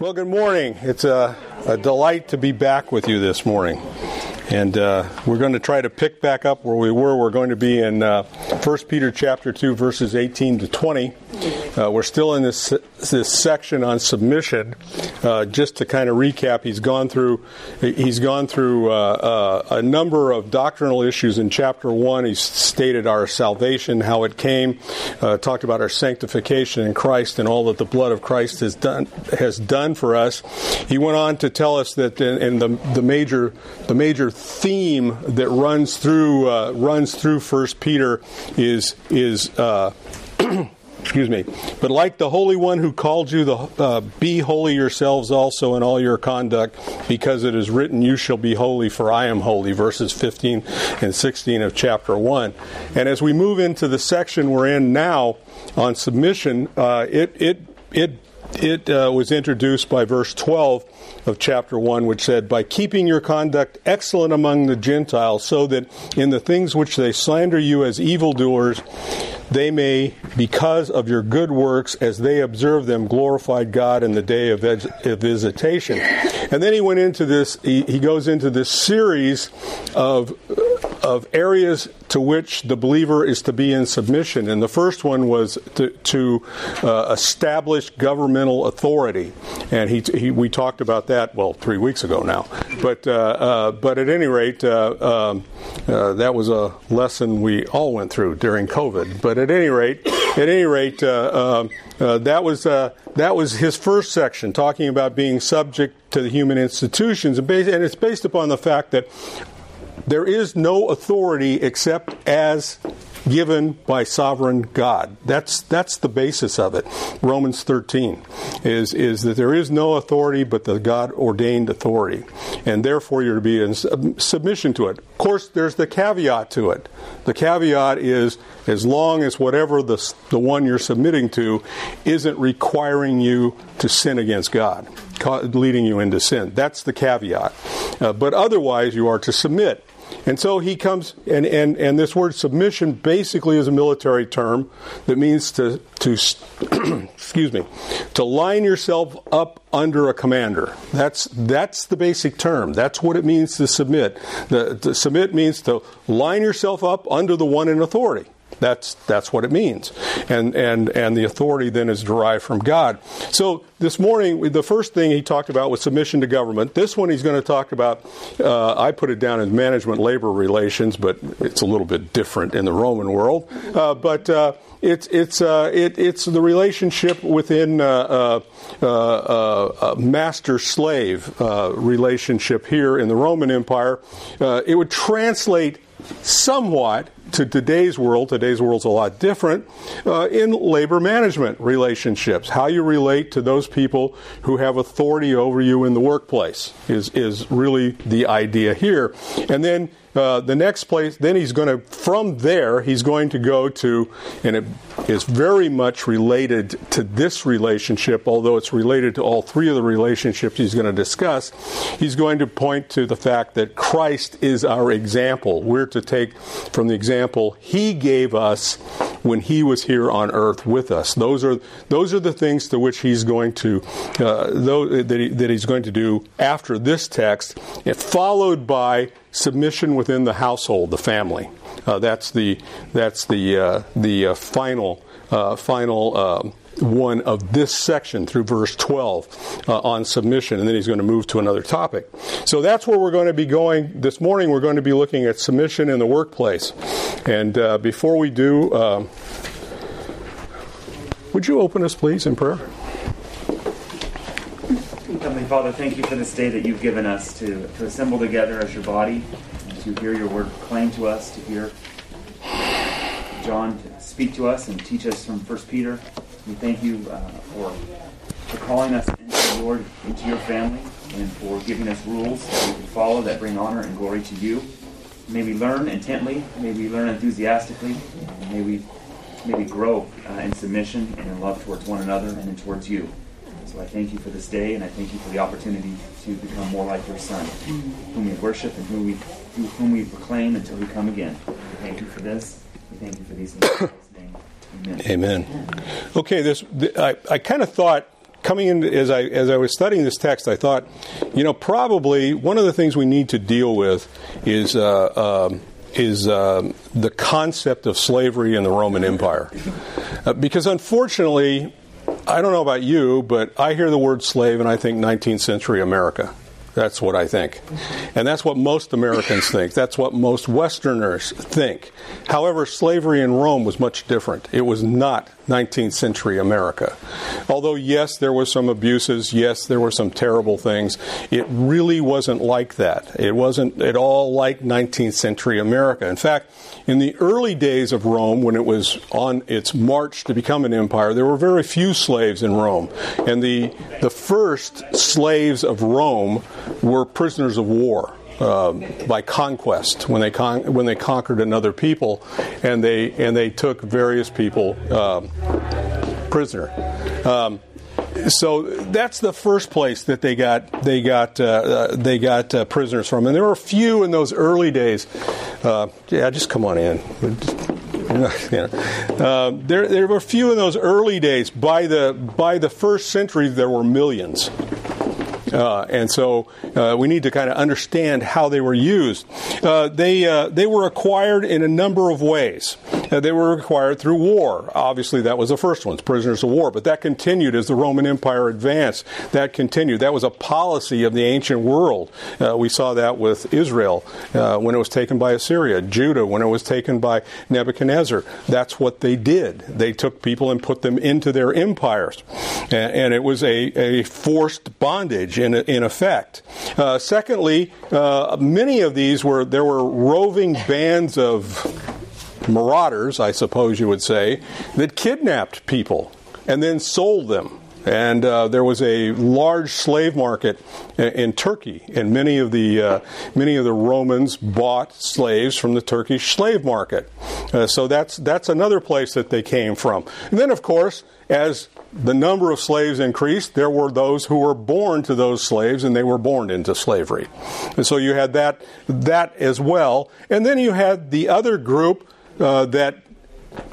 Well, good morning. It's a, a, delight to be back with you this morning. And uh, we're going to try to pick back up where we were. We're going to be in uh, 1 Peter chapter 2, verses 18 to 20. Uh, we're still in this this section on submission. Uh, just to kind of recap, he's gone through he's gone through uh, uh, a number of doctrinal issues in chapter one. He's stated our salvation, how it came, uh, talked about our sanctification in Christ, and all that the blood of Christ has done has done for us. He went on to tell us that in, in the the major the major theme that runs through uh, runs through First Peter is is excuse me. But like the Holy One who called you, the, uh, be holy yourselves also in all your conduct, because it is written, You shall be holy, for I am holy. Verses 15 and 16 of chapter 1. And as we move into the section we're in now on submission, uh, it, it, it, it uh, was introduced by verse 12 of chapter 1, which said, By keeping your conduct excellent among the Gentiles, so that in the things which they slander you as evildoers, they may, because of your good works, as they observe them, glorify God in the day of, visitation. And then he went into this, he, he goes into this series of, of areas to which the believer is to be in submission. And the first one was to, to uh, establish governmental authority. And he, he, we talked about that, well, three weeks ago now. But, uh, uh, but at any rate, uh, um, uh, that was a lesson we all went through during COVID. But at any rate, at any rate, uh, um, that was that was his first section, talking about being subject to the human institutions, and, based, and it's based upon the fact that there is no authority except as given by sovereign God. That's that's the basis of it. Romans 13 is is that there is no authority but the God ordained authority, and therefore you're to be in submission to it. Of course, there's the caveat to it. The caveat is as long as whatever the the one you're submitting to isn't requiring you to sin against God, leading you into sin. That's the caveat. Uh, but otherwise, you are to submit. And so he comes, and, and, and this word submission basically is a military term that means to, to excuse me, to line yourself up under a commander. That's, that's the basic term. That's what it means to submit. The, to submit means to line yourself up under the one in authority. That's that's what it means, and and and the authority then is derived from God. So this morning, the first thing he talked about was submission to government. This one he's going to talk about. Uh, I put it down as management labor relations, but it's a little bit different in the Roman world. Uh, but uh, it's it's uh, it, it's the relationship within uh, uh, master slave relationship here in the Roman Empire. it would translate somewhat to today's world, today's world's a lot different, uh, in labor management relationships. How you relate to those people who have authority over you in the workplace is, is really the idea here. And then uh, the next place, then he's going to, from there, he's going to go to, and it is very much related to this relationship, although it's related to all three of the relationships he's going to discuss. He's going to point to the fact that Christ is our example. We're to take from the example he gave us when he was here on earth with us. Those are those are the things to which he's going to uh, that, he, that he's going to do after this text, followed by submission within the household, the family. Uh, that's the that's the uh, the uh, final uh, final um, one of this section through verse 12 uh, on submission, and then he's going to move to another topic. So that's where we're going to be going this morning. We're going to be looking at submission in the workplace, and uh, before we do, would you open us, please, in prayer? Heavenly Father, thank you for this day that you've given us to, to assemble together as your body, to hear your word proclaimed to us, to hear John speak to us and teach us from 1 Peter. We thank you uh, for, for calling us into the Lord, into your family, and for giving us rules that we can follow that bring honor and glory to you. May we learn intently, may we learn enthusiastically, may we, may we grow uh, in submission and in love towards one another and in towards you. So I thank you for this day, and I thank you for the opportunity to become more like your Son, whom we worship and whom we, whom we proclaim until we come again. We thank you for this. We thank you for these things. Amen. Amen. Okay, this I, I kind of thought coming in as I as I was studying this text, I thought, you know, probably one of the things we need to deal with is. Uh, um, is um, the concept of slavery in the Roman Empire. Uh, because unfortunately, I don't know about you, but I hear the word slave and I think 19th century America. That's what I think. And that's what most Americans think. That's what most Westerners think. However, slavery in Rome was much different. It was not 19th century America. Although, yes, there were some abuses, yes, there were some terrible things, it really wasn't like that. It wasn't at all like 19th century America. In fact, in the early days of Rome, when it was on its march to become an empire, there were very few slaves in Rome. And the, the first slaves of Rome were prisoners of war. Uh, by conquest when they con- when they conquered another people, and they and they took various people uh, prisoner. Um, so that's the first place that they got they got uh, uh, they got uh, prisoners from, and there were a few in those early days. Uh, yeah, just come on in. Uh, there, there were a few in those early days. By the by the first century, there were millions. Uh, and so uh, we need to kind of understand how they were used. Uh, they, uh, they were acquired in a number of ways. Uh, they were acquired through war. Obviously, that was the first ones, prisoners of war. But that continued as the Roman Empire advanced. That continued. That was a policy of the ancient world. Uh, we saw that with Israel when it was taken by Assyria, Judah when it was taken by Nebuchadnezzar. That's what they did. They took people and put them into their empires. And, and it was a, a forced bondage in, in effect. Uh, secondly, uh, many of these were there were roving bands of marauders, I suppose you would say, that kidnapped people and then sold them. And uh, there was a large slave market in, in Turkey, and many of the uh, many of the Romans bought slaves from the Turkish slave market. Uh, so that's that's another place that they came from. And then, of course, as the number of slaves increased, there were those who were born to those slaves and they were born into slavery. And so you had that, that as well. And then you had the other group uh, that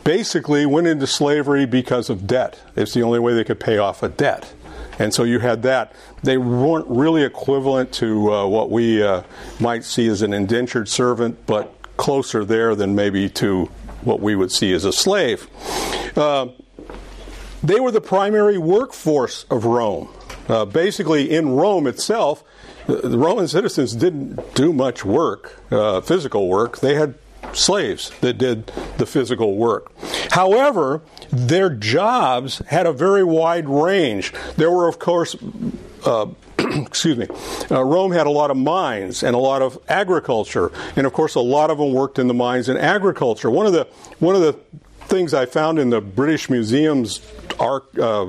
basically went into slavery because of debt. It's the only way they could pay off a debt. And so you had that. They weren't really equivalent to uh, what we uh, might see as an indentured servant, but closer there than maybe to what we would see as a slave. Uh, they were the primary workforce of Rome. Uh, basically, in Rome itself, the Roman citizens didn't do much work, uh, physical work. They had slaves that did the physical work. However, their jobs had a very wide range. There were, of course, uh, excuse me, uh, Rome had a lot of mines and a lot of agriculture, and of course, a lot of them worked in the mines and agriculture. One of the one of the things I found in the British Museum's arc, uh,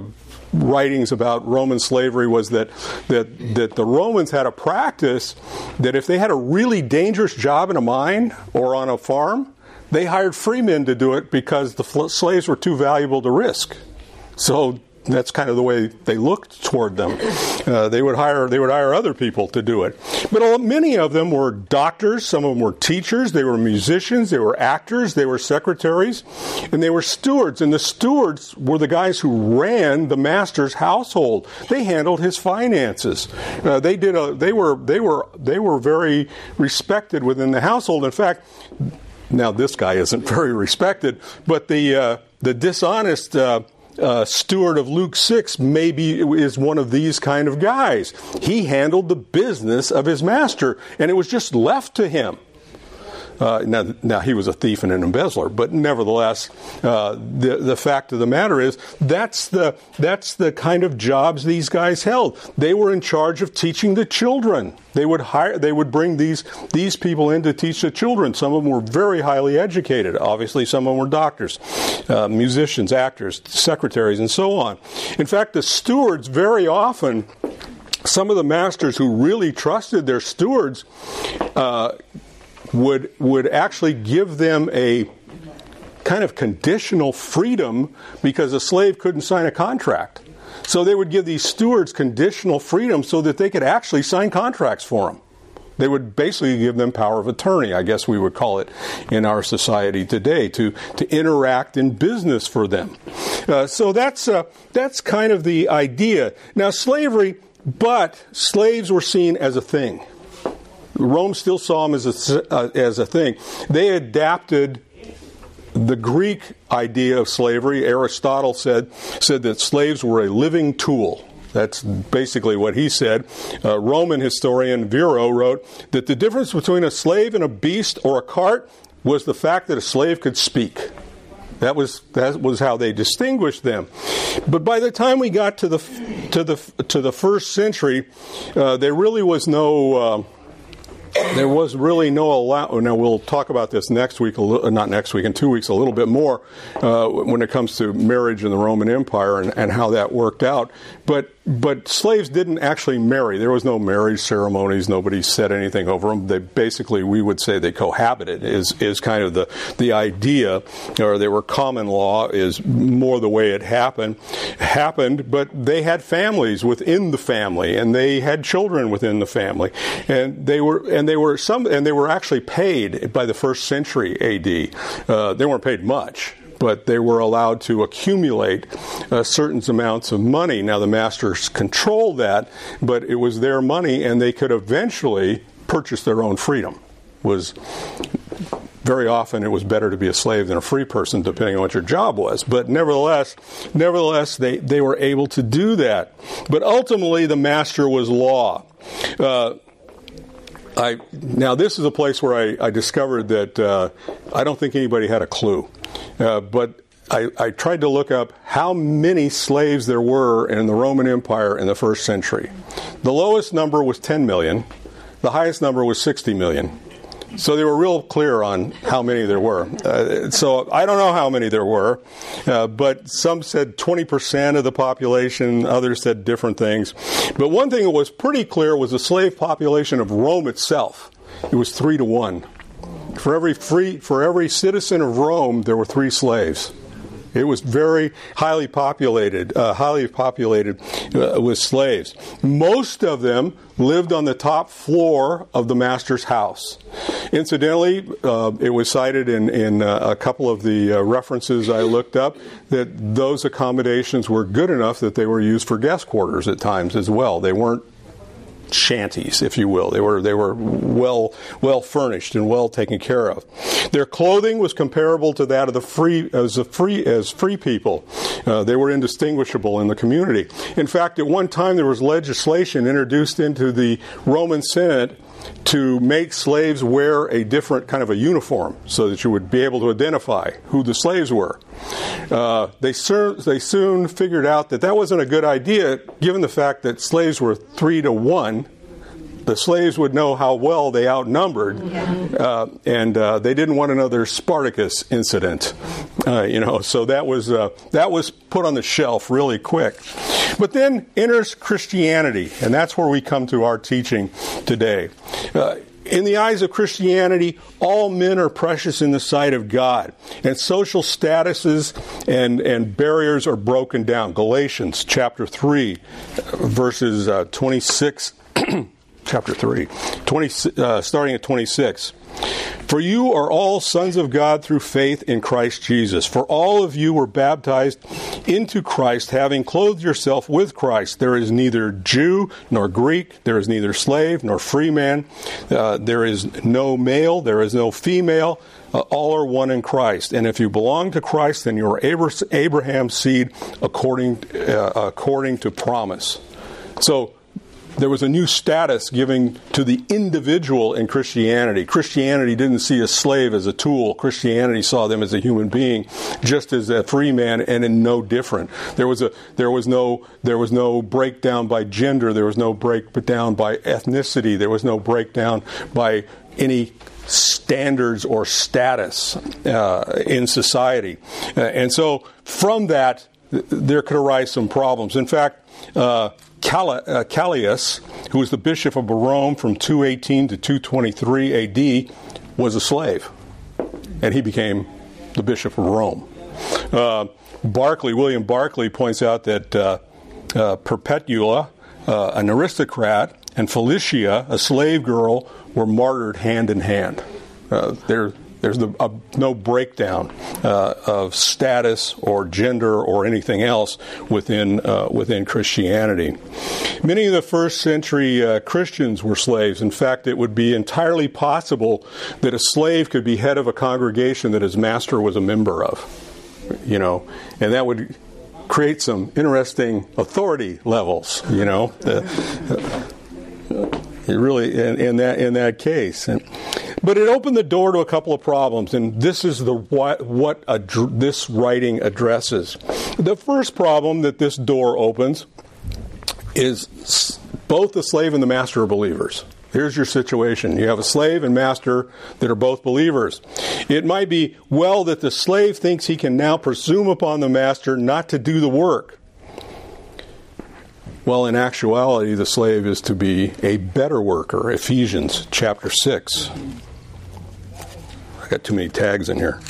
writings about Roman slavery was that, that, that the Romans had a practice that if they had a really dangerous job in a mine or on a farm, they hired free men to do it because the slaves were too valuable to risk. So that's kind of the way they looked toward them. Uh, they would hire they would hire other people to do it, but many of them were doctors. Some of them were teachers. They were musicians. They were actors. They were secretaries, and they were stewards. And the stewards were the guys who ran the master's household. They handled his finances. Uh, they did a they were they were they were very respected within the household. In fact. Now this guy isn't very respected, but the uh, the dishonest uh, uh, steward of Luke 6 maybe is one of these kind of guys. He handled the business of his master, and it was just left to him. Uh, now, now, he was a thief and an embezzler, but nevertheless, uh, the the fact of the matter is that's the that's the kind of jobs these guys held. They were in charge of teaching the children. They would hire, they would bring these these people in to teach the children. Some of them were very highly educated. Obviously, some of them were doctors, uh, musicians, actors, secretaries, and so on. In fact, the stewards very often some of the masters who really trusted their stewards uh, would would actually give them a kind of conditional freedom because a slave couldn't sign a contract. So they would give these stewards conditional freedom so that they could actually sign contracts for them. They would basically give them power of attorney, I guess we would call it in our society today, to, to interact in business for them. Uh, so that's, uh, that's kind of the idea. Now, slavery, but slaves were seen as a thing. Rome still saw them as a, uh, as a thing. They adapted the Greek idea of slavery. Aristotle said, said that slaves were a living tool. That's basically what he said. Uh, Roman historian Varro wrote that the difference between a slave and a beast or a cart was the fact that a slave could speak. That was that was how they distinguished them. But by the time we got to the to the to the first century, uh, there really was no. Uh, there was really no allow. Now we'll talk about this next week, not next week, in two weeks, a little bit more uh, when it comes to marriage in the Roman Empire and, and how that worked out. But but slaves didn't actually marry. There was no marriage ceremonies. Nobody said anything over them. They basically, we would say, they cohabited. Is is kind of the the idea, or they were common law. Is more the way it happened happened. But they had families within the family, and they had children within the family, and they were and they were some and they were actually paid by the first century A.D. Uh, they weren't paid much but they were allowed to accumulate uh, certain amounts of money. Now, the masters controlled that, but it was their money, and they could eventually purchase their own freedom. Was very often it was better to be a slave than a free person, depending on what your job was. But nevertheless, nevertheless, they, they were able to do that. But ultimately, the master was law. Uh, I, now, this is a place where I, I discovered that uh, I don't think anybody had a clue. Uh, but I, I, tried to look up how many slaves there were in the Roman Empire in the first century. The lowest number was 10 million, the highest number was 60 million. So they were real clear on how many there were. Uh, so I don't know how many there were, uh, but some said 20% of the population, others said different things. But one thing that was pretty clear was the slave population of Rome itself. It was three to one. For every free, for every citizen of Rome, there were three slaves. It was very highly populated, uh, highly populated uh, with slaves. Most of them lived on the top floor of the master's house. Incidentally, uh, it was cited in, in uh, a couple of the uh, references I looked up that those accommodations were good enough that they were used for guest quarters at times as well. They weren't shanties, if you will. They were they were well well furnished and well taken care of. Their clothing was comparable to that of the free as a free as free people. Uh, they were indistinguishable in the community. In fact, at one time there was legislation introduced into the Roman Senate to make slaves wear a different kind of a uniform so that you would be able to identify who the slaves were. Uh, they, sur- they soon figured out that that wasn't a good idea given the fact that slaves were three to one the slaves would know how well they outnumbered, uh, and uh, they didn't want another Spartacus incident. Uh, you know, so that was uh, that was put on the shelf really quick. But then enters Christianity, and that's where we come to our teaching today. Uh, in the eyes of Christianity, all men are precious in the sight of God, and social statuses and, and barriers are broken down. Galatians chapter 3, verses uh, 26 chapter 3, 20, uh, starting at 26. For you are all sons of God through faith in Christ Jesus. For all of you were baptized into Christ, having clothed yourself with Christ. There is neither Jew nor Greek, there is neither slave nor free man, uh, there is no male, there is no female. Uh, all are one in Christ. And if you belong to Christ, then you are Abraham's seed according, uh, according to promise. So, there was a new status given to the individual in Christianity. Christianity didn't see a slave as a tool. Christianity saw them as a human being, just as a free man, and in no different. There was a there was no there was no breakdown by gender. There was no breakdown by ethnicity. There was no breakdown by any standards or status uh, in society. Uh, and so from that, there could arise some problems. In fact, uh, Callias, who was the bishop of Rome from 218 to 223 AD, was a slave, and he became the bishop of Rome. Uh, Barclay, William Barclay, points out that uh, uh Perpetua, uh, an aristocrat, and Felicia, a slave girl, were martyred hand in hand. Uh, there, there's the, uh, no breakdown uh, of status or gender or anything else within uh, within Christianity. Many of the first century uh, Christians were slaves. In fact, it would be entirely possible that a slave could be head of a congregation that his master was a member of. You know, and that would create some interesting authority levels. You know, really in, in, that in that case. And, but it opened the door to a couple of problems, and this is the what, what this writing addresses. The first problem that this door opens is both the slave and the master are believers. Here's your situation. You have a slave and master that are both believers. It might be well that the slave thinks he can now presume upon the master not to do the work. Well, in actuality, the slave is to be a better worker. Ephesians chapter 6. I got too many tags in here.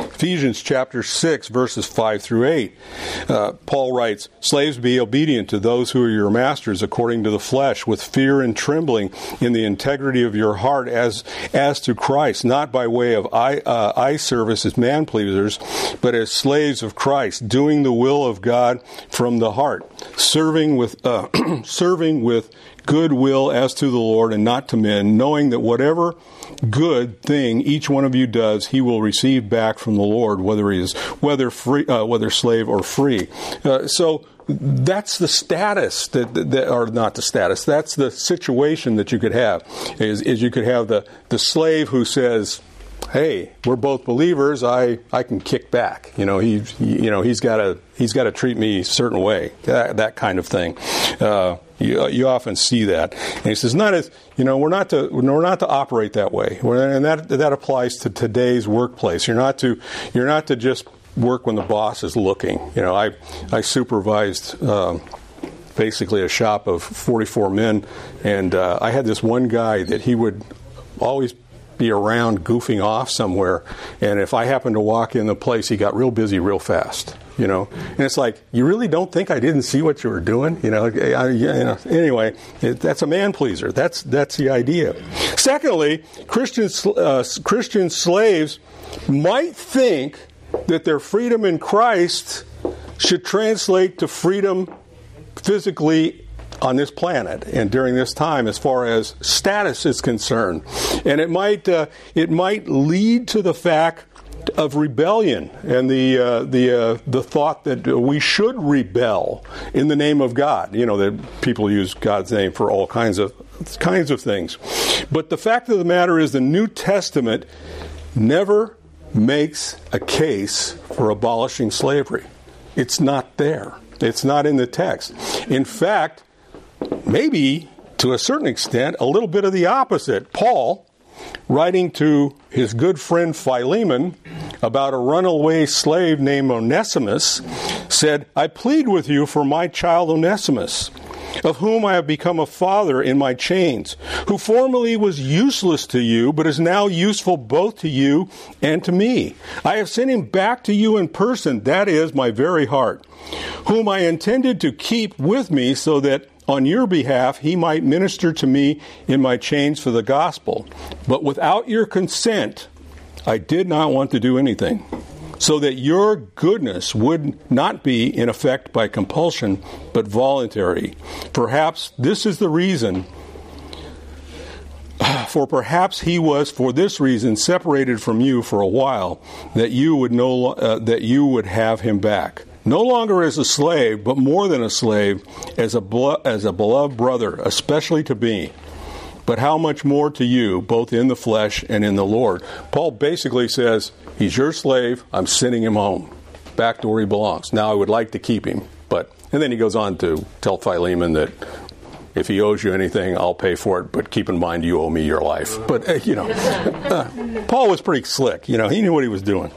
Ephesians chapter 6, verses 5 through 8. Uh, Paul writes, Slaves, be obedient to those who are your masters according to the flesh, with fear and trembling in the integrity of your heart as, as to Christ, not by way of eye, uh, eye service as man pleasers, but as slaves of Christ, doing the will of God from the heart, serving with, uh, serving with good will as to the Lord and not to men, knowing that whatever good thing each one of you does, he will receive back from the Lord, whether he is whether free, uh, whether slave or free. Uh, so that's the status that, that, or not the status. That's the situation that you could have. Is, is you could have the the slave who says, hey, we're both believers. I, I can kick back. You know, he, you know, he's got to he's got to treat me a certain way. That, that kind of thing. Uh, you, you often see that, and he says, not as you know, we're not to we're not to operate that way, and that that applies to today's workplace. You're not to you're not to just work when the boss is looking. You know, I I supervised. Um, basically, a shop of 44 men, and uh, I had this one guy that he would always be around goofing off somewhere. And if I happened to walk in the place, he got real busy real fast. You know, and it's like you really don't think I didn't see what you were doing. You know, I, you know anyway, it, that's a man pleaser. That's that's the idea. Secondly, Christian uh, Christian slaves might think that their freedom in Christ should translate to freedom physically on this planet and during this time as far as status is concerned. And it might, uh, it might lead to the fact of rebellion and the uh, the uh, the thought that we should rebel in the name of God. You know that people use God's name for all kinds of kinds of things. But the fact of the matter is, the New Testament never makes a case for abolishing slavery. It's not there. It's not in the text. In fact, maybe to a certain extent, a little bit of the opposite. Paul, writing to his good friend Philemon about a runaway slave named Onesimus, said, I plead with you for my child Onesimus, of whom I have become a father in my chains, who formerly was useless to you, but is now useful both to you and to me. I have sent him back to you in person, that is, my very heart, whom I intended to keep with me so that on your behalf he might minister to me in my chains for the gospel. But without your consent, I did not want to do anything, so that your goodness would not be in effect by compulsion, but voluntary. Perhaps this is the reason. For perhaps he was, for this reason, separated from you for a while, that you would know uh, that you would have him back no longer as a slave, but more than a slave, as a, blo- as a beloved brother, especially to me. But how much more to you, both in the flesh and in the Lord? Paul basically says, He's your slave, I'm sending him home, back to where he belongs. Now, I would like to keep him, but. And then he goes on to tell Philemon that if he owes you anything, I'll pay for it, but keep in mind you owe me your life. But, uh, you know, uh, Paul was pretty slick. You know, he knew what he was doing.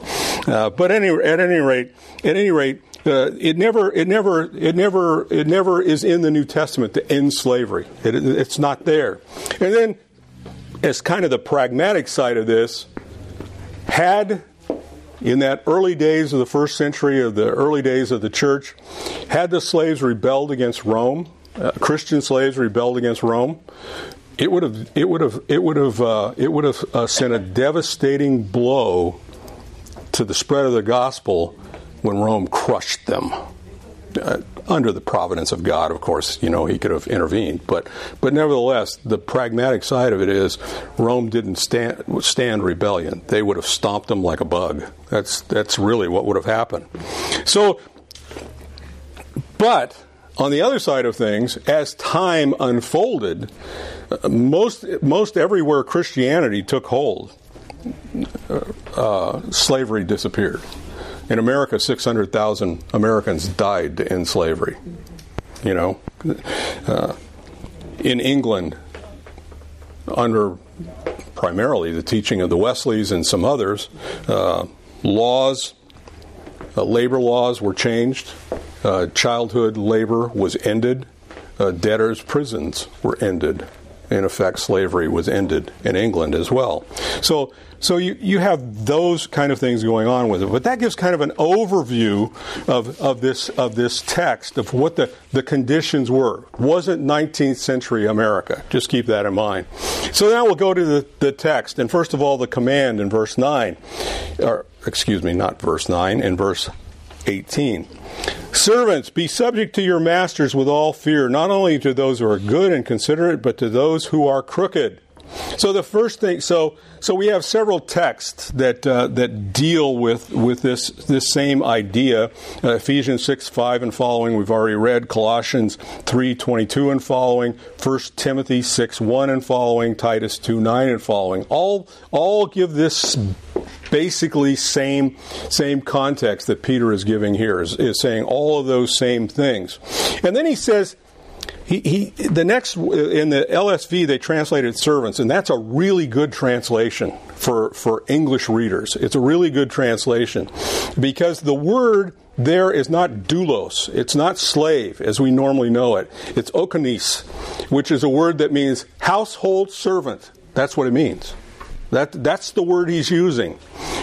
Uh, but any, at any rate, at any rate, it never, it never, it never, it never is in the New Testament to end slavery. It, it's not there. And then, as kind of the pragmatic side of this, had in that early days of the first century of the early days of the church, had the slaves rebelled against Rome, uh, Christian slaves rebelled against Rome, it would have it would have it would have uh, it would have uh, sent a devastating blow to the spread of the gospel when Rome crushed them. Uh, under the providence of God, of course, you know he could have intervened, but but nevertheless, the pragmatic side of it is Rome didn't stand stand rebellion. They would have stomped them like a bug. That's that's really what would have happened. So, but on the other side of things, as time unfolded, most most everywhere Christianity took hold, uh, slavery disappeared. In America, 600,000 Americans died in slavery. You know, uh, in England, under primarily the teaching of the Wesleys and some others, uh, laws, uh, labor laws were changed. Uh, childhood labor was ended. Uh, debtors' prisons were ended. In effect, slavery was ended in England as well. So so you, you have those kind of things going on with it. But that gives kind of an overview of, of this of this text of what the, the conditions were. Wasn't 19th century America. Just keep that in mind. So now we'll go to the, the text. And first of all, the command in verse 9. Or excuse me, not verse 9, in verse 18. Servants, be subject to your masters with all fear, not only to those who are good and considerate, but to those who are crooked. So the first thing, so so we have several texts that uh, that deal with with this this same idea. Uh, Ephesians six five and following we've already read. Colossians three twenty two and following. First Timothy six one and following. Titus two nine and following. All all give this basically same same context that Peter is giving here is, is saying all of those same things, and then he says he, he, the next uh, in the LSB they translated servants, and that's a really good translation for for English readers. It's a really good translation because the word there is not doulos. It's not slave as we normally know it. It's okonis, which is a word that means household servant. That's what it means. That that's the word he's using.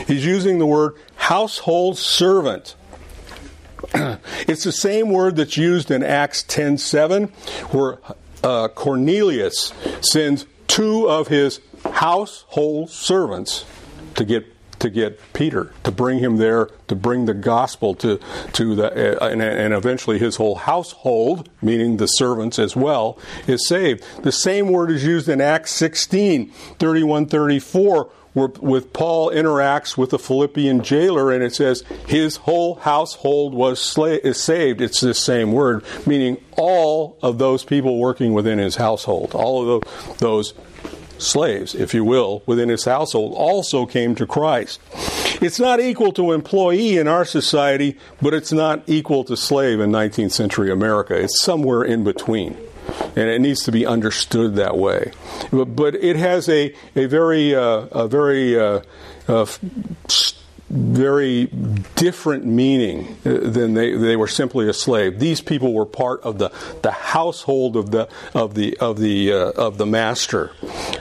He's using the word household servant. it's the same word that's used in Acts 10:7 where uh, Cornelius sends two of his household servants to get to get Peter to bring him there to bring the gospel to to the uh, and, and, eventually his whole household meaning the servants as well is saved. The same word is used in Acts 16 31 34 with Paul interacts with the Philippian jailer, and it says his whole household was sla- is saved. It's this same word, meaning all of those people working within his household, all of those slaves, if you will, within his household also came to Christ. It's not equal to employee in our society, but it's not equal to slave in 19th century America. It's somewhere in between and it needs to be understood that way. But, but it has a, a very, uh, a very uh, uh, very different meaning uh, than they, they were simply a slave. These people were part of the, the household of the of the of the uh, of the master,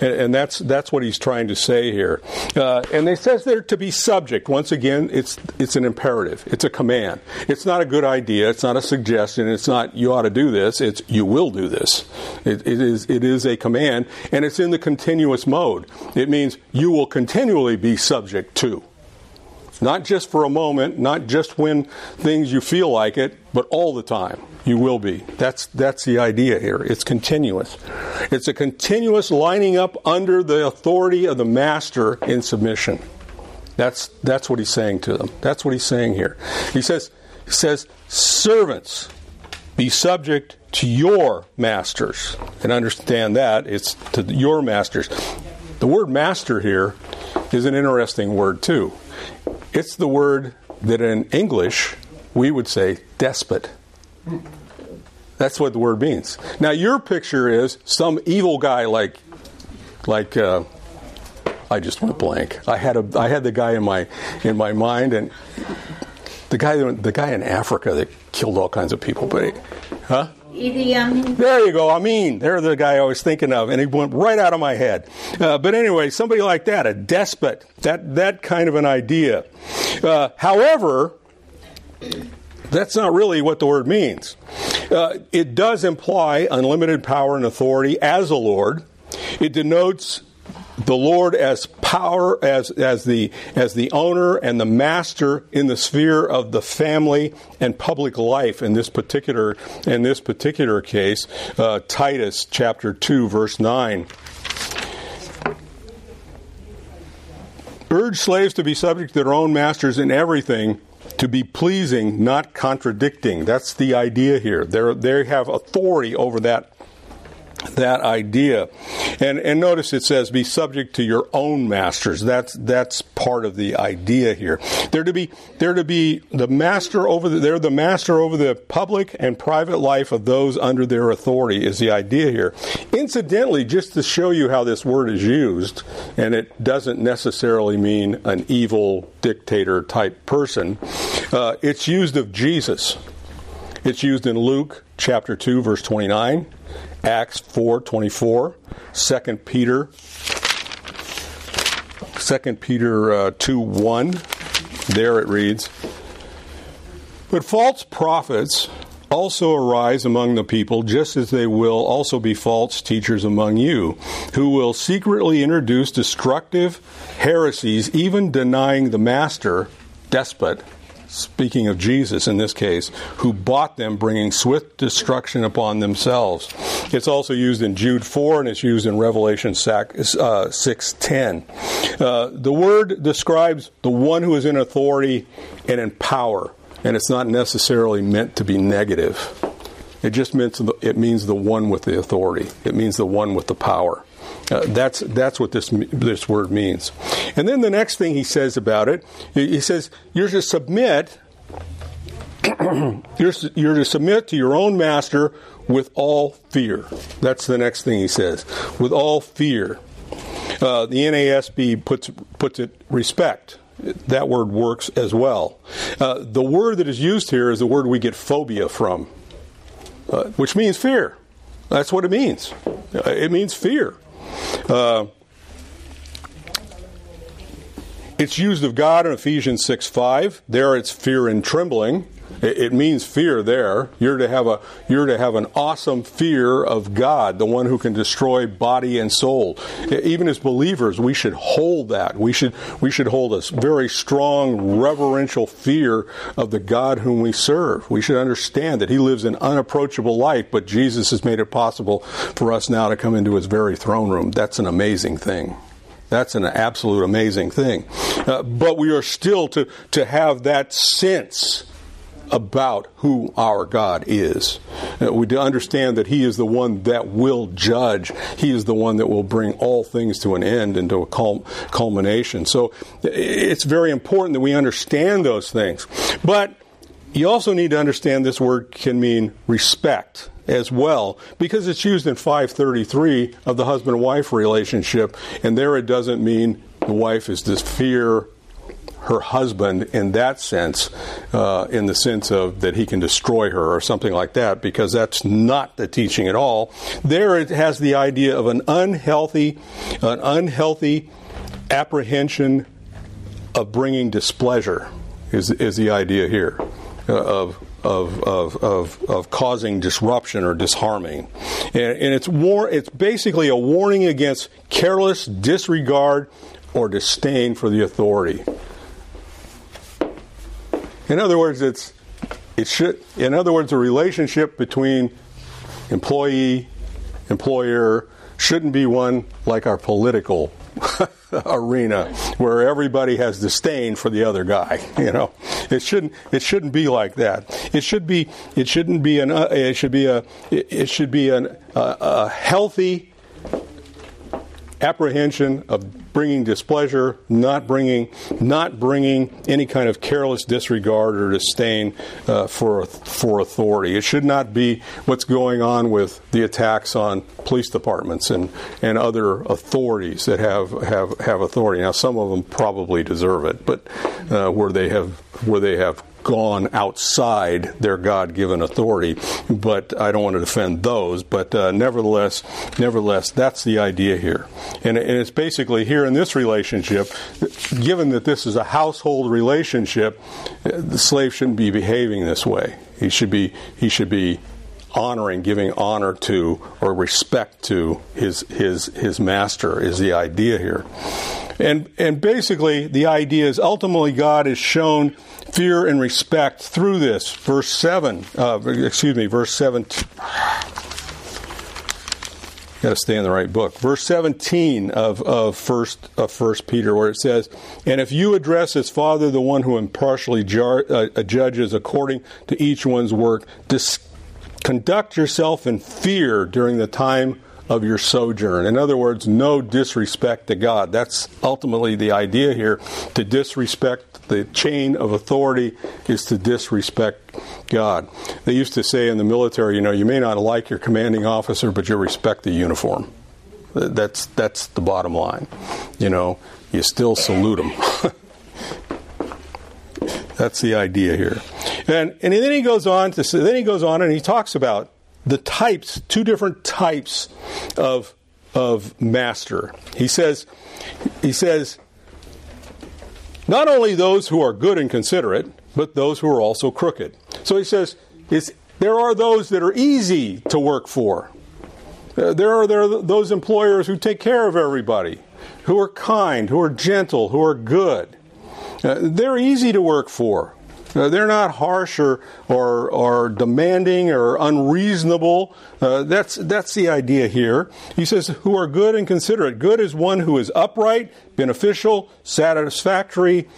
and, and, that's that's what he's trying to say here. Uh, and they says they're to be subject. Once again, it's it's an imperative. It's a command. It's not a good idea. It's not a suggestion. It's not you ought to do this. It's you will do this. it, it is it is a command, and it's in the continuous mode. It means you will continually be subject to. Not just for a moment, not just when things you feel like it, but all the time. You will be. That's that's the idea here. It's continuous. It's a continuous lining up under the authority of the master in submission. That's that's what he's saying to them. That's what he's saying here. He says he says servants be subject to your masters. And understand that it's to your masters. The word master here is an interesting word too. It's the word that in English we would say despot. That's what the word means. Now your picture is some evil guy like like uh, I just went blank. I had a I had the guy in my in my mind and the guy the guy in Africa that killed all kinds of people. But huh? Idi Amin. There you go, Amin. They're the guy I was thinking of, and he went right out of my head. Uh, but anyway, somebody like that, a despot, that that kind of an idea. Uh, however, that's not really what the word means. Uh, it does imply unlimited power and authority as a Lord. It denotes the Lord as power, as, as, the, as the owner and the master in the sphere of the family and public life in this particular, in this particular case, uh, Titus chapter 2, verse 9. Urge slaves to be subject to their own masters in everything, to be pleasing, not contradicting. That's the idea here. They're, they have authority over that that idea. And, and notice it says be subject to your own masters. That's, that's part of the idea here. They're to be, they're to be the master over the, they're the master over the public and private life of those under their authority is the idea here. Incidentally, just to show you how this word is used, and it doesn't necessarily mean an evil dictator type person, uh, it's used of Jesus. It's used in Luke chapter 2 verse 29 Acts 4:24, 2 Peter 2 Peter uh, 2 1. There it reads, But false prophets also arise among the people, just as they will also be false teachers among you, who will secretly introduce destructive heresies, even denying the master, despot, speaking of Jesus in this case, who bought them, bringing swift destruction upon themselves. It's also used in Jude 4 and it's used in Revelation uh, 6.10. Uh, the word describes the one who is in authority and in power, and it's not necessarily meant to be negative. It just means the, it means the one with the authority. It means the one with the power. Uh, that's that's what this this word means. And then the next thing he says about it, he says you're to submit. you're, you're to submit to your own master with all fear. That's the next thing he says. With all fear. Uh, the NASB puts puts it respect. That word works as well. Uh, the word that is used here is the word we get phobia from, uh, which means fear. That's what it means. Uh, it means fear. Uh, it's used of God in Ephesians 6 5. There it's fear and trembling. It, means fear there. You're to have a you're to have an awesome fear of God, the one who can destroy body and soul. Even as believers, we should hold that. We should we should hold a very strong reverential fear of the God whom we serve. We should understand that He lives an unapproachable life, but Jesus has made it possible for us now to come into His very throne room. That's an amazing thing. That's an absolute amazing thing. Uh, but we are still to, to have that sense about who our God is. Uh, we understand that He is the one that will judge. He is the one that will bring all things to an end and to a culmination. So it's very important that we understand those things. But you also need to understand this word can mean respect as well because it's used in 533 of the husband and wife relationship and there it doesn't mean the wife is this fear her husband in that sense, uh, in the sense of that he can destroy her or something like that, because that's not the teaching at all. There it has the idea of an unhealthy, an unhealthy apprehension of bringing displeasure is, is the idea here uh, of of, of, of, of, causing disruption or disharming. And, and, it's, war, it's basically a warning against careless disregard or disdain for the authority. In other words, it's it should. In other words, a relationship between employee employer shouldn't be one like our political arena where everybody has disdain for the other guy you know it shouldn't it shouldn't be like that it should be it shouldn't be an uh, it should be a it should be an, a, a healthy apprehension of bringing displeasure, not bringing not bringing any kind of careless disregard or disdain uh, for for authority. It should not be what's going on with the attacks on police departments and, and other authorities that have, have, have authority. Now, some of them probably deserve it, but uh, where they have where they have gone outside their God-given authority. But I don't want to defend those. But uh, nevertheless, nevertheless, that's the idea here, and, and it's basically here in this relationship. Given that this is a household relationship, the slave shouldn't be behaving this way. He should be he should be honoring, giving honor to, or respect to his his his master is the idea here. And and basically the idea is ultimately God is shown fear and respect through this. Verse seven, uh, excuse me, verse 17. Got to stay in the right book. Verse 17 of, of first of First Peter, where it says, "And if you address as Father the one who impartially jar, uh, judges according to each one's work, dis- conduct yourself in fear during the time of your sojourn. In other words, no disrespect to God. That's ultimately the idea here. To disrespect the chain of authority is to disrespect God. They used to say in the military, you know, you may not like your commanding officer, but you respect the uniform. That's that's the bottom line. You know, you still salute him. that's the idea here. And and then he goes on to then he goes on and he talks about the types, two different types of of master. He says he says not only those who are good and considerate, but those who are also crooked. So he says there are those that are easy to work for. Uh, there, are, there are those employers who take care of everybody, who are kind, who are gentle, who are good. Uh, they're easy to work for. Uh, they're not harsh or, or, or demanding or unreasonable. Uh, that's, that's the idea here. He says, who are good and considerate. Good is one who is upright, beneficial, satisfactory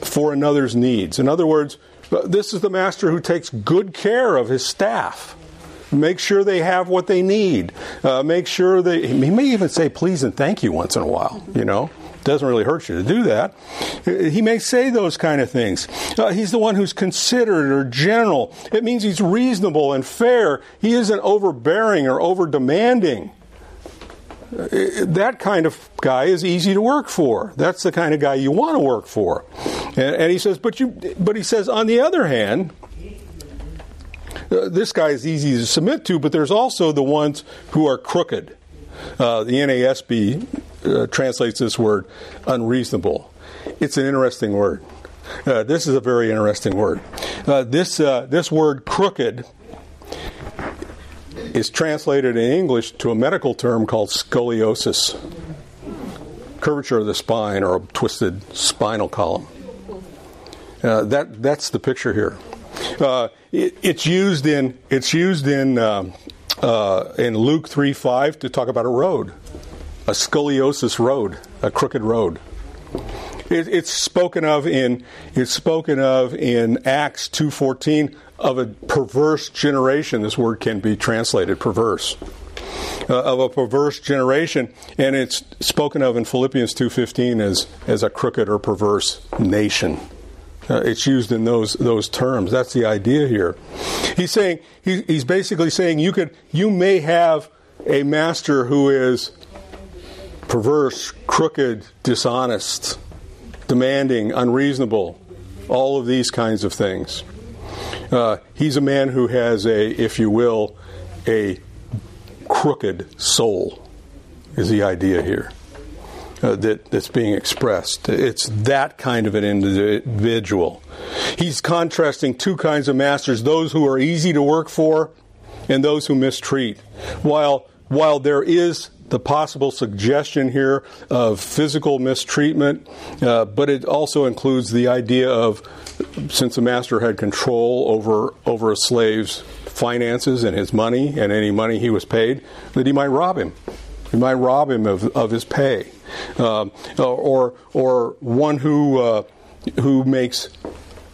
for another's needs. In other words, uh, this is the master who takes good care of his staff. Make sure they have what they need. Uh, make sure they, he may even say please and thank you once in a while, you know doesn't really hurt you to do that. He may say those kind of things. Uh, he's the one who's considerate or general. It means he's reasonable and fair. He isn't overbearing or over demanding. Uh, that kind of guy is easy to work for. That's the kind of guy you want to work for. And, and he says, but you, but he says, on the other hand, uh, this guy is easy to submit to, but there's also the ones who are crooked. Uh, the NASB uh, translates this word unreasonable. It's an interesting word. Uh, this is a very interesting word. Uh, this uh, this word crooked is translated in English to a medical term called scoliosis, curvature of the spine or a twisted spinal column. That that's the picture here. It, it's used in it's used in um, in Luke three five to talk about a road a scoliosis road, a crooked road. It, it's spoken of in it's spoken of in Acts two fourteen of a perverse generation. This word can be translated perverse. Uh, of a perverse generation, and it's spoken of in Philippians two fifteen as as a crooked or perverse nation. Uh, it's used in those those terms. That's the idea here. He's saying he, he's basically saying you could you may have a master who is perverse, crooked, dishonest, demanding, unreasonable, all of these kinds of things. Uh, he's a man who has a, if you will, a crooked soul, is the idea here. Uh, that, that's being expressed. It's that kind of an individual. He's contrasting two kinds of masters those who are easy to work for and those who mistreat. While, while there is the possible suggestion here of physical mistreatment, uh, but it also includes the idea of since the master had control over over a slave's finances and his money and any money he was paid, that he might rob him. He might rob him of, of his pay, um, or or one who uh, who makes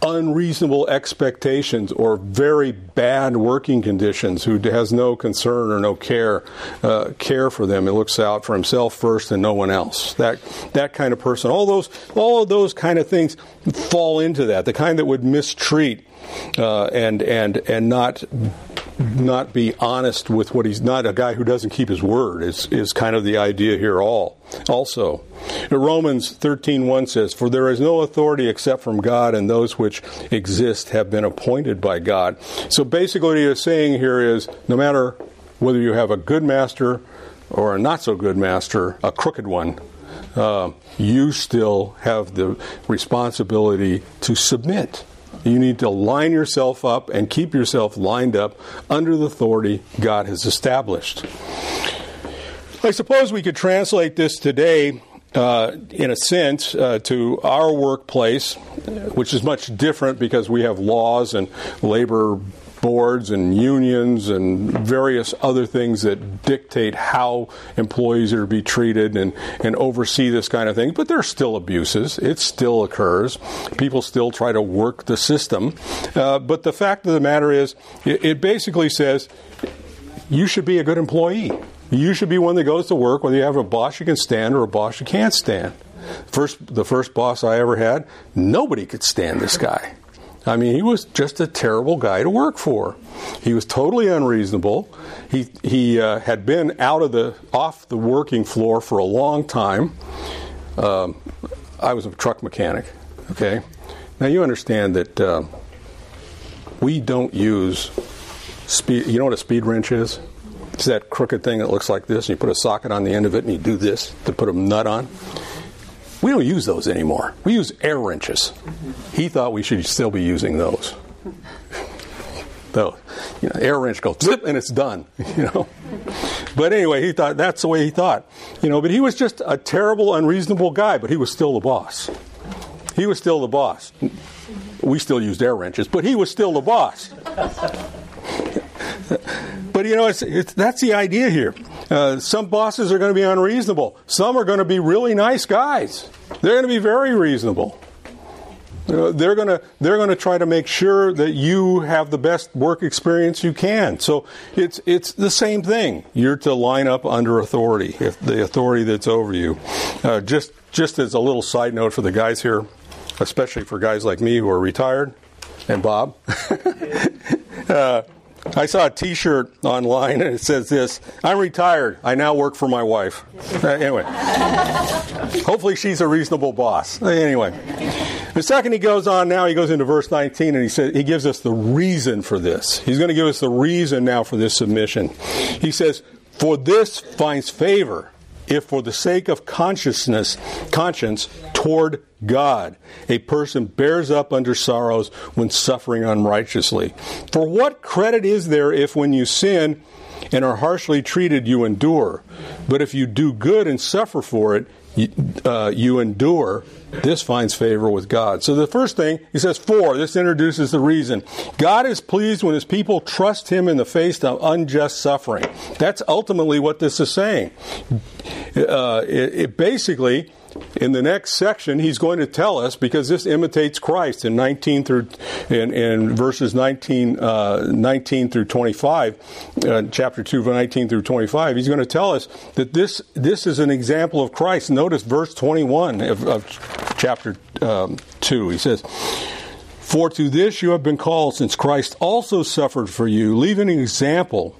unreasonable expectations or very bad working conditions who has no concern or no care uh, care for them and looks out for himself first and no one else. That that kind of person. All those all of those kind of things fall into that the kind that would mistreat uh, and and and not not be honest with what he's not a guy who doesn't keep his word is is kind of the idea here all. Also Romans 13:1 says for there is no authority except from God and those which exist have been appointed by God. So basically what he is saying here is no matter whether you have a good master or a not so good master a crooked one uh, you still have the responsibility to submit You need to line yourself up and keep yourself lined up under the authority God has established. I suppose we could translate this today uh, in a sense, uh, to our workplace, which is much different because we have laws and labor boards and unions and various other things that dictate how employees are to be treated and, and oversee this kind of thing. But there are still abuses. It still occurs. People still try to work the system. Uh, but the fact of the matter is, it, it basically says you should be a good employee. You should be one that goes to work whether you have a boss you can stand or a boss you can't stand. First, the first boss I ever had, nobody could stand this guy. I mean, he was just a terrible guy to work for. He was totally unreasonable. He he uh, had been out of the off the working floor for a long time. Um, I was a truck mechanic. Okay, now you understand that uh, we don't use speed. You know what a speed wrench is? It's that crooked thing that looks like this, and you put a socket on the end of it, and you do this to put a nut on. We don't use those anymore. We use air wrenches. He thought we should still be using those. Though, you know, air wrench goes zip and it's done. You know. But anyway, he thought that's the way he thought. You know, but he was just a terrible, unreasonable guy. But he was still the boss. He was still the boss. We still used air wrenches, but he was still the boss. but you know, it's, it's, that's the idea here. Uh, some bosses are going to be unreasonable. Some are going to be really nice guys. They're going to be very reasonable. Uh, they're going to they're going to try to make sure that you have the best work experience you can. So it's it's the same thing. You're to line up under authority, if the authority that's over you. Uh, just just as a little side note for the guys here, especially for guys like me who are retired, and Bob. uh, I saw a T-shirt online and it says this: "I'm retired. I now work for my wife." Uh, anyway, hopefully she's a reasonable boss. Uh, anyway, the second he goes on now, he goes into verse 19 and he says he gives us the reason for this. He's going to give us the reason now for this submission. He says, "For this finds favor." If for the sake of consciousness, conscience toward God, a person bears up under sorrows when suffering unrighteously. For what credit is there if when you sin and are harshly treated you endure? But if you do good and suffer for it, you, uh, you endure, this finds favor with God. So the first thing, he says, for, this introduces the reason. God is pleased when his people trust him in the face of unjust suffering. That's ultimately what this is saying. Uh, it, it basically, in the next section, he's going to tell us because this imitates Christ in 19 through in, in verses 19, uh, 19 through 25, uh, chapter 2, 19 through 25. He's going to tell us that this this is an example of Christ. Notice verse 21 of, of chapter um, 2. He says. For to this you have been called, since Christ also suffered for you, leaving an example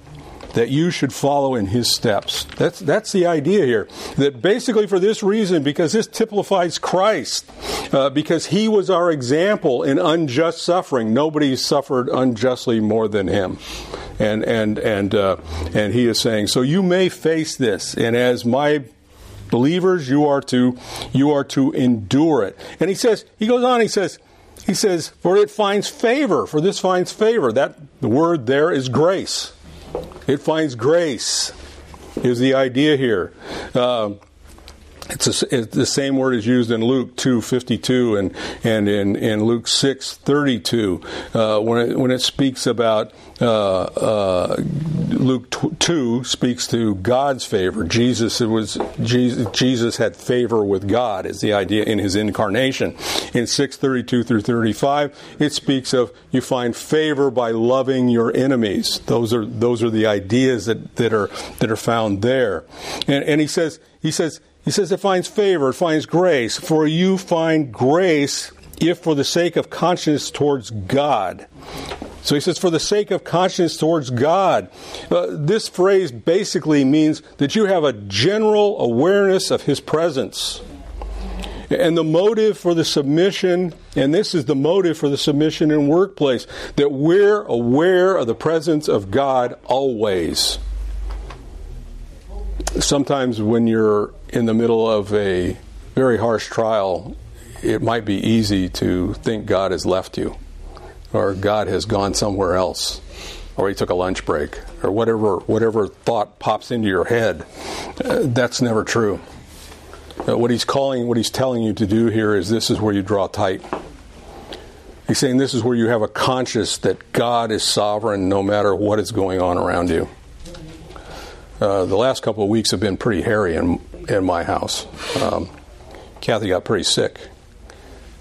that you should follow in his steps. That's, that's the idea here. That basically for this reason, because this typifies Christ, uh, because he was our example in unjust suffering. Nobody suffered unjustly more than him. And, and, and, uh, and he is saying, so you may face this, and as my believers, you are to, you are to endure it. And he says, he goes on, he says, he says, for it finds favor, for this finds favor. That the word there is grace. It finds grace, is the idea here. Uh, it's, a, it's, the same word is used in Luke 2:52 and and in, in Luke 6:32 uh, when it, when it speaks about uh, uh, Luke 2 speaks to God's favor. Jesus it was Jesus, Jesus had favor with God is the idea in his incarnation. In 6:32 through 35 it speaks of you find favor by loving your enemies. Those are those are the ideas that, that are that are found there. And, and he says he says he says it finds favor, it finds grace. For you find grace if for the sake of conscience towards God. So he says, for the sake of conscience towards God. Uh, this phrase basically means that you have a general awareness of his presence. And the motive for the submission, and this is the motive for the submission in workplace, that we're aware of the presence of God always sometimes when you're in the middle of a very harsh trial, it might be easy to think God has left you. or God has gone somewhere else, or he took a lunch break, or whatever whatever thought pops into your head. Uh, that's never true. Uh, what he's calling, what he's telling you to do here is this is where you draw tight. He's saying this is where you have a conscience that God is sovereign no matter what is going on around you. Uh, the last couple of weeks have been pretty hairy in in my house. Um, Kathy got pretty sick,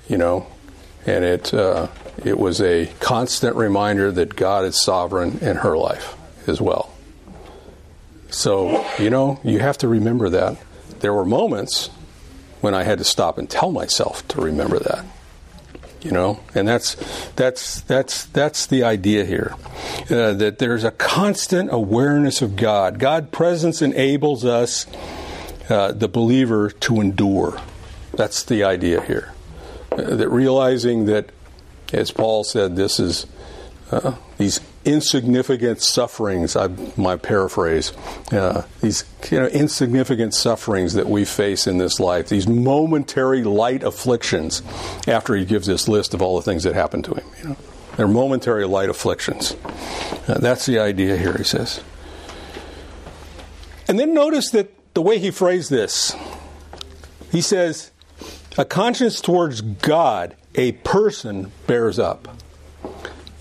you know, and it uh, it was a constant reminder that God is sovereign in her life as well. So you know, you have to remember that. There were moments when I had to stop and tell myself to remember that you know? And that's that's that's that's the idea here uh, that there's a constant awareness of god. God presence enables us uh, the believer to endure. That's the idea here. Uh, that realizing that as paul said this is uh, these insignificant sufferings, I, my paraphrase, uh, these you know, insignificant sufferings that we face in this life, these momentary light afflictions, after he gives this list of all the things that happened to him. You know, they're momentary light afflictions. Uh, that's the idea here, he says. And then notice that the way he phrased this, he says, a conscience towards God, a person bears up.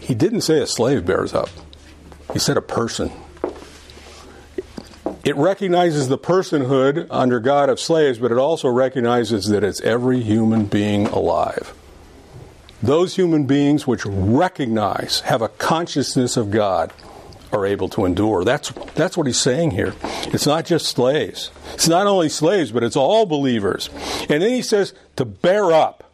He didn't say a slave bears up, he said a person. It recognizes the personhood under God of slaves, but it also recognizes that it's every human being alive. Those human beings which recognize, have a consciousness of God, are able to endure. That's, that's what he's saying here. It's not just slaves. It's not only slaves, but it's all believers. And then he says to bear up.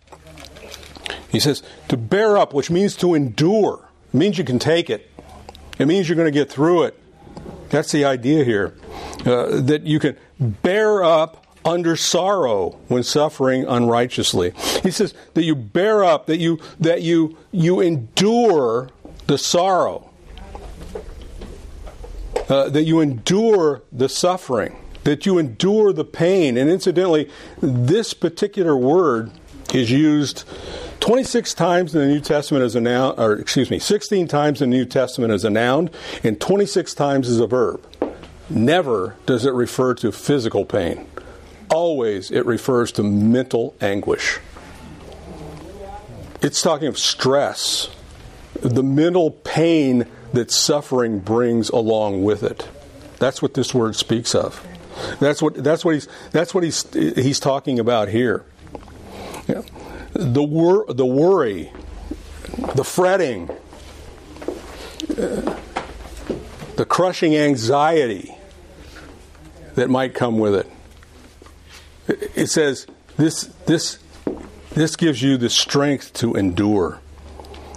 He says to bear up, which means to endure. It means you can take it. It means you're going to get through it. That's the idea here. Uh, that you can bear up under sorrow when suffering unrighteously. He says that you bear up, that you that you you endure the sorrow. Uh, that you endure the suffering, that you endure the pain. And incidentally, this particular word is used 26 times in the New Testament as a noun, or excuse me, 16 times in the New Testament as a noun, and 26 times as a verb. Never does it refer to physical pain. Always it refers to mental anguish. It's talking of stress, the mental pain that suffering brings along with it. That's what this word speaks of. That's what that's what he's that's what he's he's talking about here. Yeah the, wor- the worry, the fretting, the crushing anxiety that might come with it. It says this, this, this gives you the strength to endure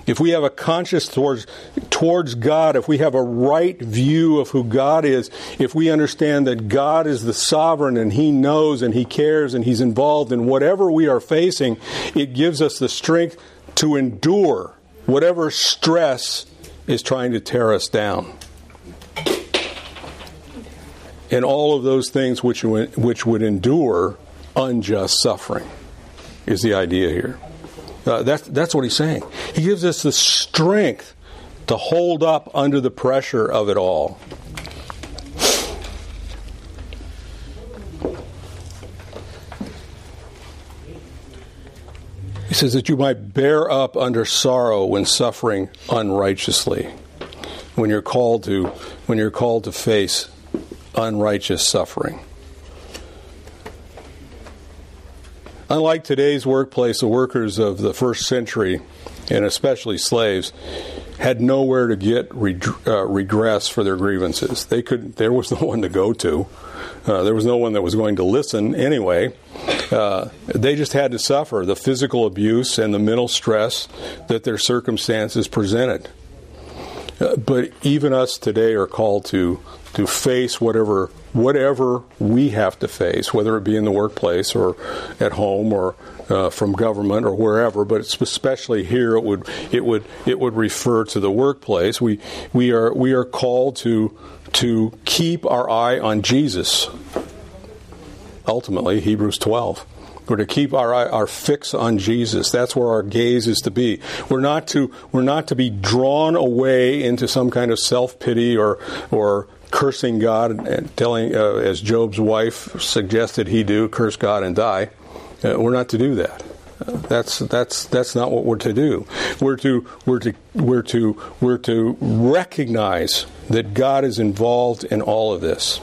if we have a conscience towards towards God, if we have a right view of who God is, if we understand that God is the sovereign and He knows and He cares and He's involved in whatever we are facing, it gives us the strength to endure whatever stress is trying to tear us down. And all of those things which, which would endure unjust suffering is the idea here. Uh, that's, that's what he's saying. He gives us the strength to hold up under the pressure of it all. He says that you might bear up under sorrow when suffering unrighteously. When you're called to when you're called to face unrighteous suffering. Unlike today's workplace, the workers of the first century, and especially slaves, had nowhere to get uh, redress for their grievances. They could. There was no one to go to. Uh, there was no one that was going to listen anyway. Uh, they just had to suffer the physical abuse and the mental stress that their circumstances presented. Uh, but even us today are called to to face whatever whatever we have to face, whether it be in the workplace or at home or uh, from government or wherever. But especially here, it would it would it would refer to the workplace. We we are we are called to to keep our eye on Jesus. Ultimately, Hebrews twelve. We're to keep our eye our fix on Jesus. That's where our gaze is to be. We're not to we're not to be drawn away into some kind of self pity or or cursing God and telling, uh, as Job's wife suggested he do, curse God and die. Uh, we're not to do that. That's that's that's not what we're to do. We're to we're to we're to we're to recognize that God is involved in all of this.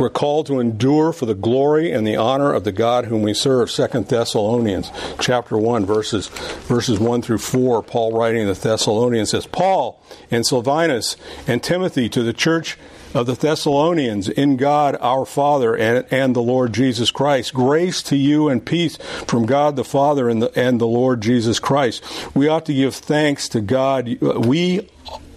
We're called to endure for the glory and the honor of the God whom we serve. Second Thessalonians chapter one verses verses one through four. Paul writing the Thessalonians says, Paul and Silvanus and Timothy to the church of the Thessalonians in God our Father and, and, the Lord Jesus Christ. Grace to you and peace from God the Father and the, and the Lord Jesus Christ. We ought to give thanks to God. We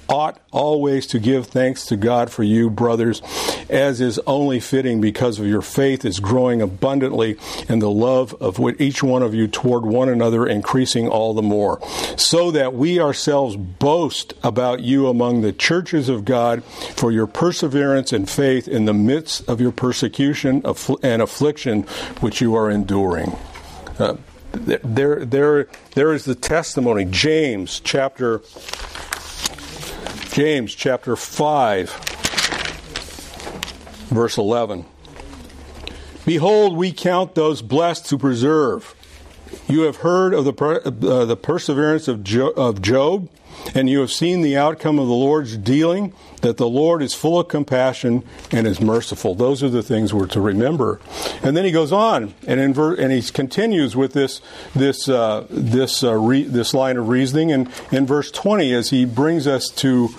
ought always to give thanks to God for you, brothers, as is only fitting because of your faith is growing abundantly and the love of each one of you toward one another increasing all the more, so that we ourselves boast about you among the churches of God for your perseverance and faith in the midst of your persecution and affliction which you are enduring. Uh, there, there, there is the testimony. James chapter James chapter 5, verse 11. Behold, we count those blessed to preserve. You have heard of the, uh, the perseverance of, jo- of Job, and you have seen the outcome of the Lord's dealing, that the Lord is full of compassion and is merciful. Those are the things we're to remember. And then he goes on, and, ver- and he continues with this, this, uh, this, uh, re- this line of reasoning And in verse 20 as he brings us to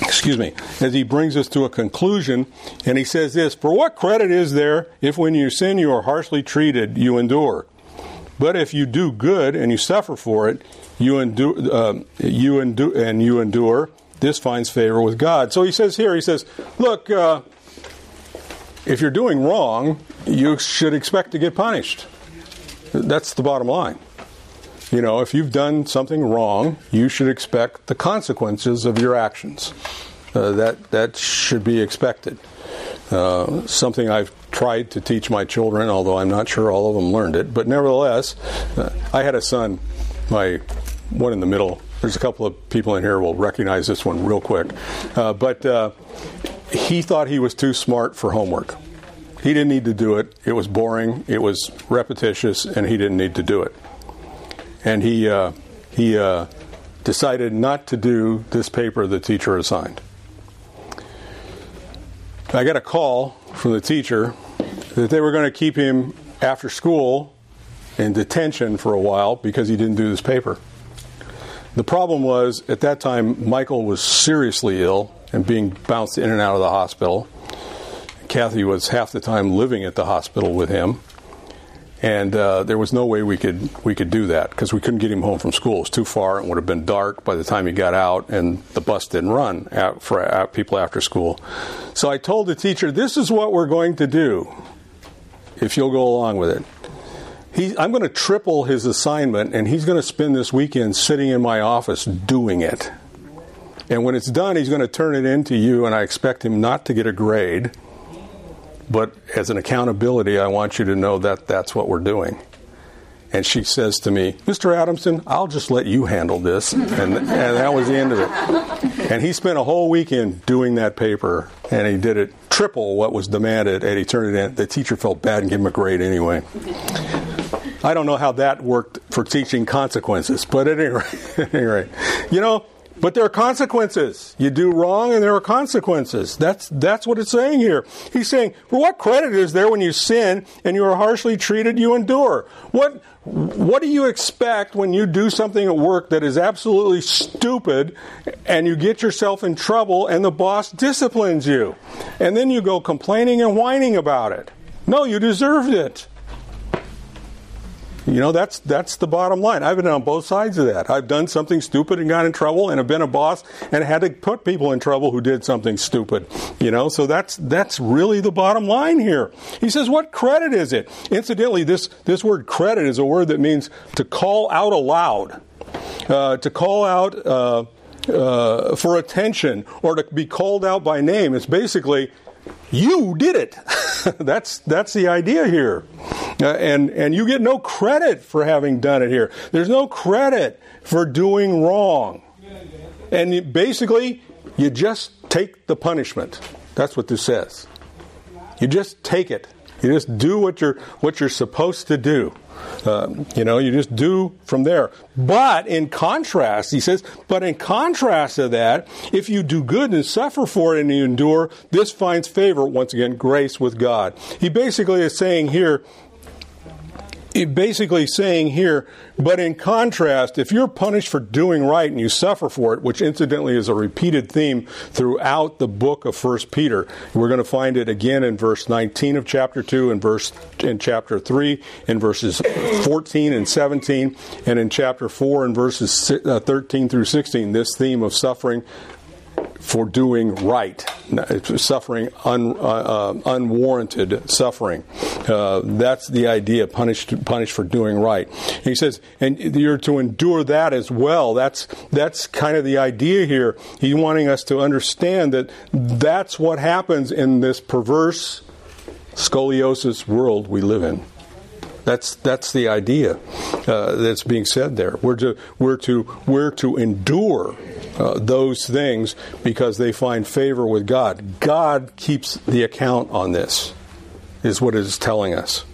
excuse me, as he brings us to a conclusion, and he says this For what credit is there if when you sin you are harshly treated, you endure? But if you do good and you suffer for it, you endure, uh, you endure, and you endure. This finds favor with God. So he says here, he says, look, uh, if you're doing wrong, you should expect to get punished. That's the bottom line. You know, if you've done something wrong, you should expect the consequences of your actions. Uh, that that should be expected. Uh, something I've tried to teach my children, although I'm not sure all of them learned it. But nevertheless, uh, I had a son, my one in the middle. There's a couple of people in here will recognize this one real quick. Uh, but uh, he thought he was too smart for homework. He didn't need to do it. It was boring. It was repetitious, and he didn't need to do it and he uh, he uh, decided not to do this paper the teacher assigned. I got a call from the teacher that they were going to keep him after school in detention for a while because he didn't do this paper. The problem was at that time Michael was seriously ill and being bounced in and out of the hospital. Kathy was half the time living at the hospital with him and uh, there was no way we could we could do that because we couldn't get him home from school. It was too far. It would have been dark by the time he got out, and the bus didn't run for people after school. So I told the teacher, "This is what we're going to do. If you'll go along with it." He, I'm going to triple his assignment, and he's going to spend this weekend sitting in my office doing it. And when it's done, he's going to turn it into you, and I expect him not to get a grade but as an accountability, I want you to know that that's what we're doing. And she says to me, Mr. Adamson, I'll just let you handle this. And, and that was the end of it. And he spent a whole weekend doing that paper, and he did it triple what was demanded, and he turned it in. The teacher felt bad and gave him a grade anyway. I don't know how that worked for teaching consequences, but at any rate, at any rate you know, but there are consequences. You do wrong and there are consequences. That's, that's what it's saying here. He's saying, for what credit is there when you sin and you are harshly treated, you endure? What, what do you expect when you do something at work that is absolutely stupid and you get yourself in trouble and the boss disciplines you? And then you go complaining and whining about it. No, you deserved it. You know, that's that's the bottom line. I've been on both sides of that. I've done something stupid and got in trouble, and have been a boss and had to put people in trouble who did something stupid. You know, so that's that's really the bottom line here. He says, "What credit is it?" Incidentally, this this word "credit" is a word that means to call out aloud, uh, to call out. Uh, uh, for attention or to be called out by name. It's basically, you did it. that's that's the idea here. Uh, and, and you get no credit for having done it here. There's no credit for doing wrong. And basically, you just take the punishment. That's what this says. You just take it. You just do what you're what you're supposed to do. Uh, you know, you just do from there. But in contrast, he says, but in contrast to that, if you do good and suffer for it and you endure, this finds favor, once again, grace with God. He basically is saying here, basically saying here, but in contrast, if you're punished for doing right and you suffer for it, which incidentally is a repeated theme throughout the book of First Peter, we're going to find it again in verse 19 of chapter 2, in verse in chapter 3, in verses 14 and 17, and in chapter 4 in verses uh, 13 through 16, this theme of suffering for doing right, suffering un, uh, uh, unwarranted suffering. Uh, that's the idea, punished punished for doing right. And he says, and you're to endure that as well. That's that's kind of the idea here. He's wanting us to understand that that's what happens in this perverse scoliosis world we live in. That's that's the idea uh, that's being said there. We're to we're to we're to endure uh, those things because they find favor with God. God keeps the account on this, is what it is telling us.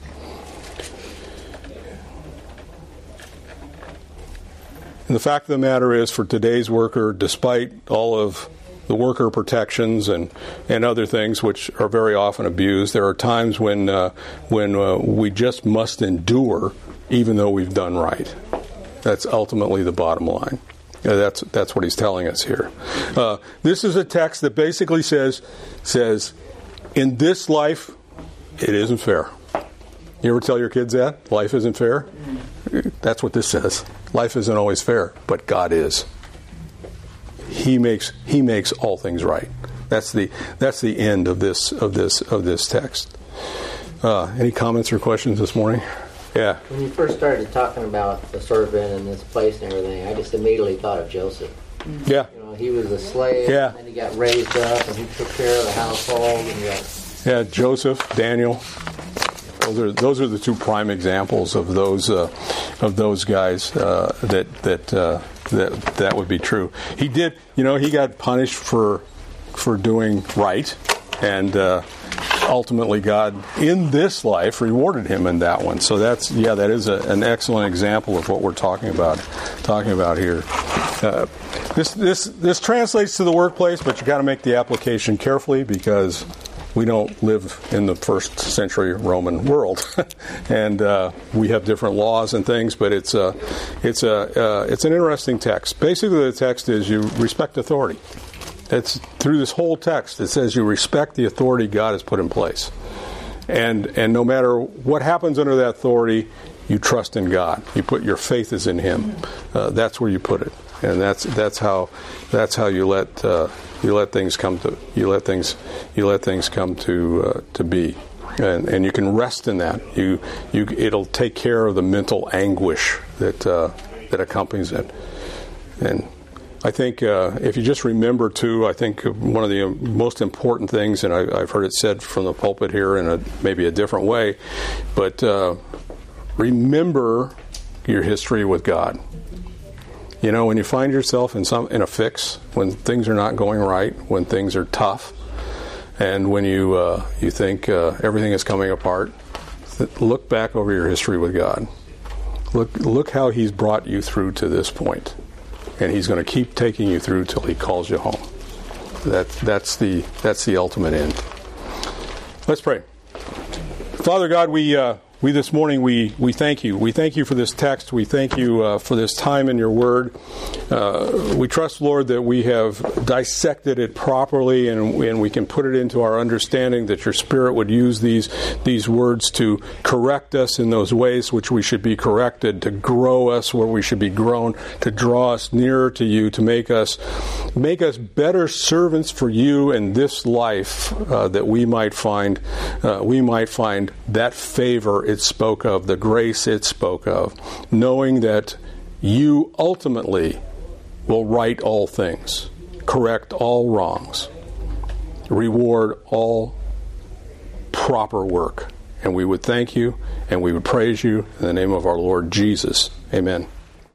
And the fact of the matter is, for today's worker, despite all of the worker protections and, and other things which are very often abused. There are times when uh, when uh, we just must endure, even though we've done right. That's ultimately the bottom line. Uh, that's that's what he's telling us here. Uh, this is a text that basically says says in this life it isn't fair. You ever tell your kids that life isn't fair? That's what this says. Life isn't always fair, but God is he makes he makes all things right. That's the that's the end of this of this of this text. Uh, any comments or questions this morning? Yeah. When you first started talking about the servant and this place and everything, I just immediately thought of Joseph. Yeah. You know, he was a slave, yeah. and then he got raised up, and he took care of the household, and got. Yeah, Joseph, Daniel. Those are those are the two prime examples of those uh, of those guys uh, that that uh, that that would be true. He did, you know, he got punished for for doing right, and uh, ultimately God in this life rewarded him in that one. So that's yeah, that is a, an excellent example of what we're talking about talking about here. Uh, this this this translates to the workplace, but you got to make the application carefully because we don't live in the first century Roman world, and uh, we have different laws and things. But it's a, it's a, uh, it's an interesting text. Basically, the text is you respect authority. It's through this whole text. It says you respect the authority God has put in place, and and no matter what happens under that authority, you trust in God. You put your faith is in Him. Uh, that's where you put it, and that's that's how that's how you let uh, you let things come to you let things you let things come to uh, to be and, and you can rest in that you you it'll take care of the mental anguish that uh, that accompanies it and I think uh, if you just remember too, I think one of the most important things, and I, have heard it said from the pulpit here in a maybe a different way, but uh, remember your history with God. You know, when you find yourself in some in a fix, when things are not going right, when things are tough, and when you uh, you think uh, everything is coming apart, look back over your history with God. Look look how He's brought you through to this point, and He's going to keep taking you through till He calls you home. That that's the that's the ultimate end. Let's pray. Father God, we. Uh, we this morning we, we thank you. We thank you for this text. We thank you uh, for this time in your word. Uh, we trust, Lord, that we have dissected it properly and, and we can put it into our understanding that your Spirit would use these these words to correct us in those ways which we should be corrected, to grow us where we should be grown, to draw us nearer to you, to make us make us better servants for you in this life, uh, that we might find uh, we might find that favor it spoke of, the grace it spoke of, knowing that you ultimately will right all things, correct all wrongs, reward all proper work and we would thank you and we would praise you in the name of our Lord Jesus. Amen.